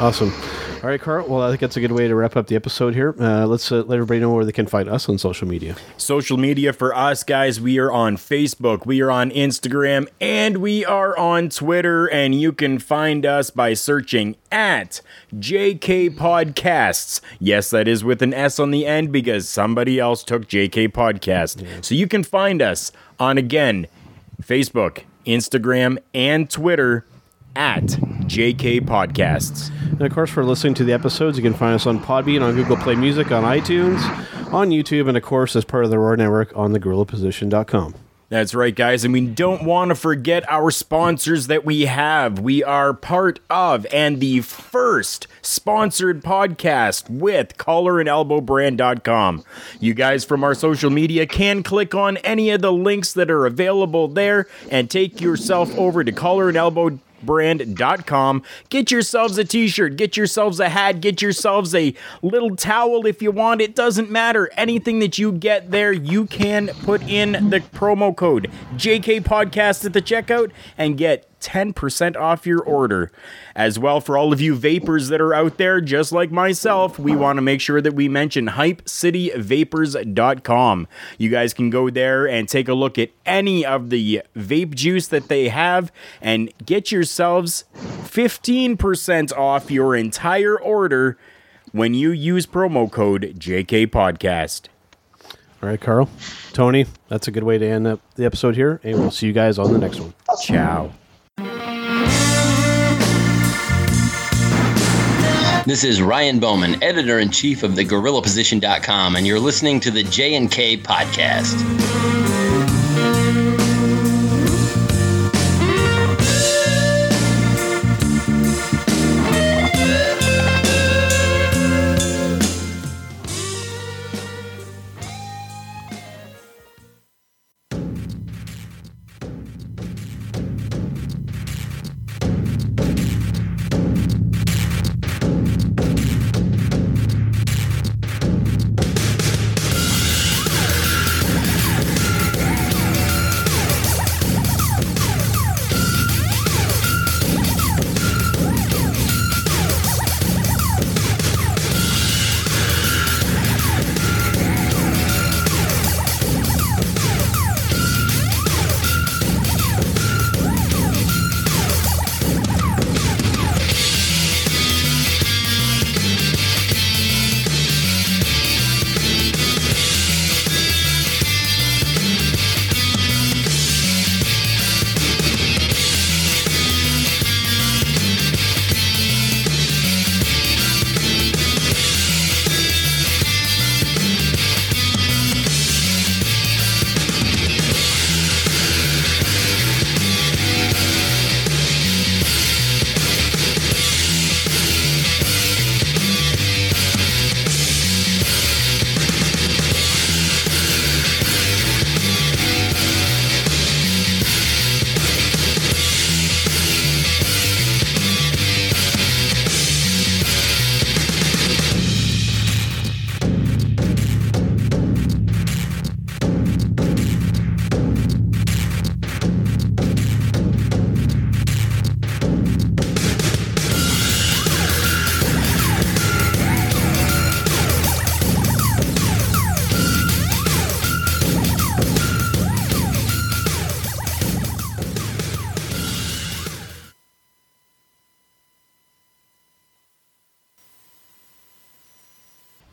Awesome. All right, Carl. Well, I think that's a good way to wrap up the episode here. Uh, let's uh, let everybody know where they can find us on social media. Social media for us, guys. We are on Facebook, we are on Instagram, and we are on Twitter. And you can find us by searching at JK Podcasts. Yes, that is with an S on the end because somebody else took JK Podcast. So you can find us on again Facebook, Instagram, and Twitter at JK Podcasts. And of course, for listening to the episodes, you can find us on Podbean, on Google Play Music, on iTunes, on YouTube, and of course, as part of the Roar Network on thegorillaposition.com. That's right, guys. And we don't want to forget our sponsors that we have. We are part of and the first sponsored podcast with collarandelbowbrand.com. You guys from our social media can click on any of the links that are available there and take yourself over to collar brand.com get yourselves a t-shirt get yourselves a hat get yourselves a little towel if you want. It doesn't matter. Anything that you get there you can put in the promo code jk podcast at the checkout and get 10% off your order. As well, for all of you vapors that are out there, just like myself, we want to make sure that we mention hypecityvapors.com. You guys can go there and take a look at any of the vape juice that they have and get yourselves 15% off your entire order when you use promo code JK Podcast. All right, Carl, Tony, that's a good way to end up the episode here, and we'll see you guys on the next one. Ciao. This is Ryan Boman, editor in chief of the GorillaPosition.com, and you're listening to the J and K podcast.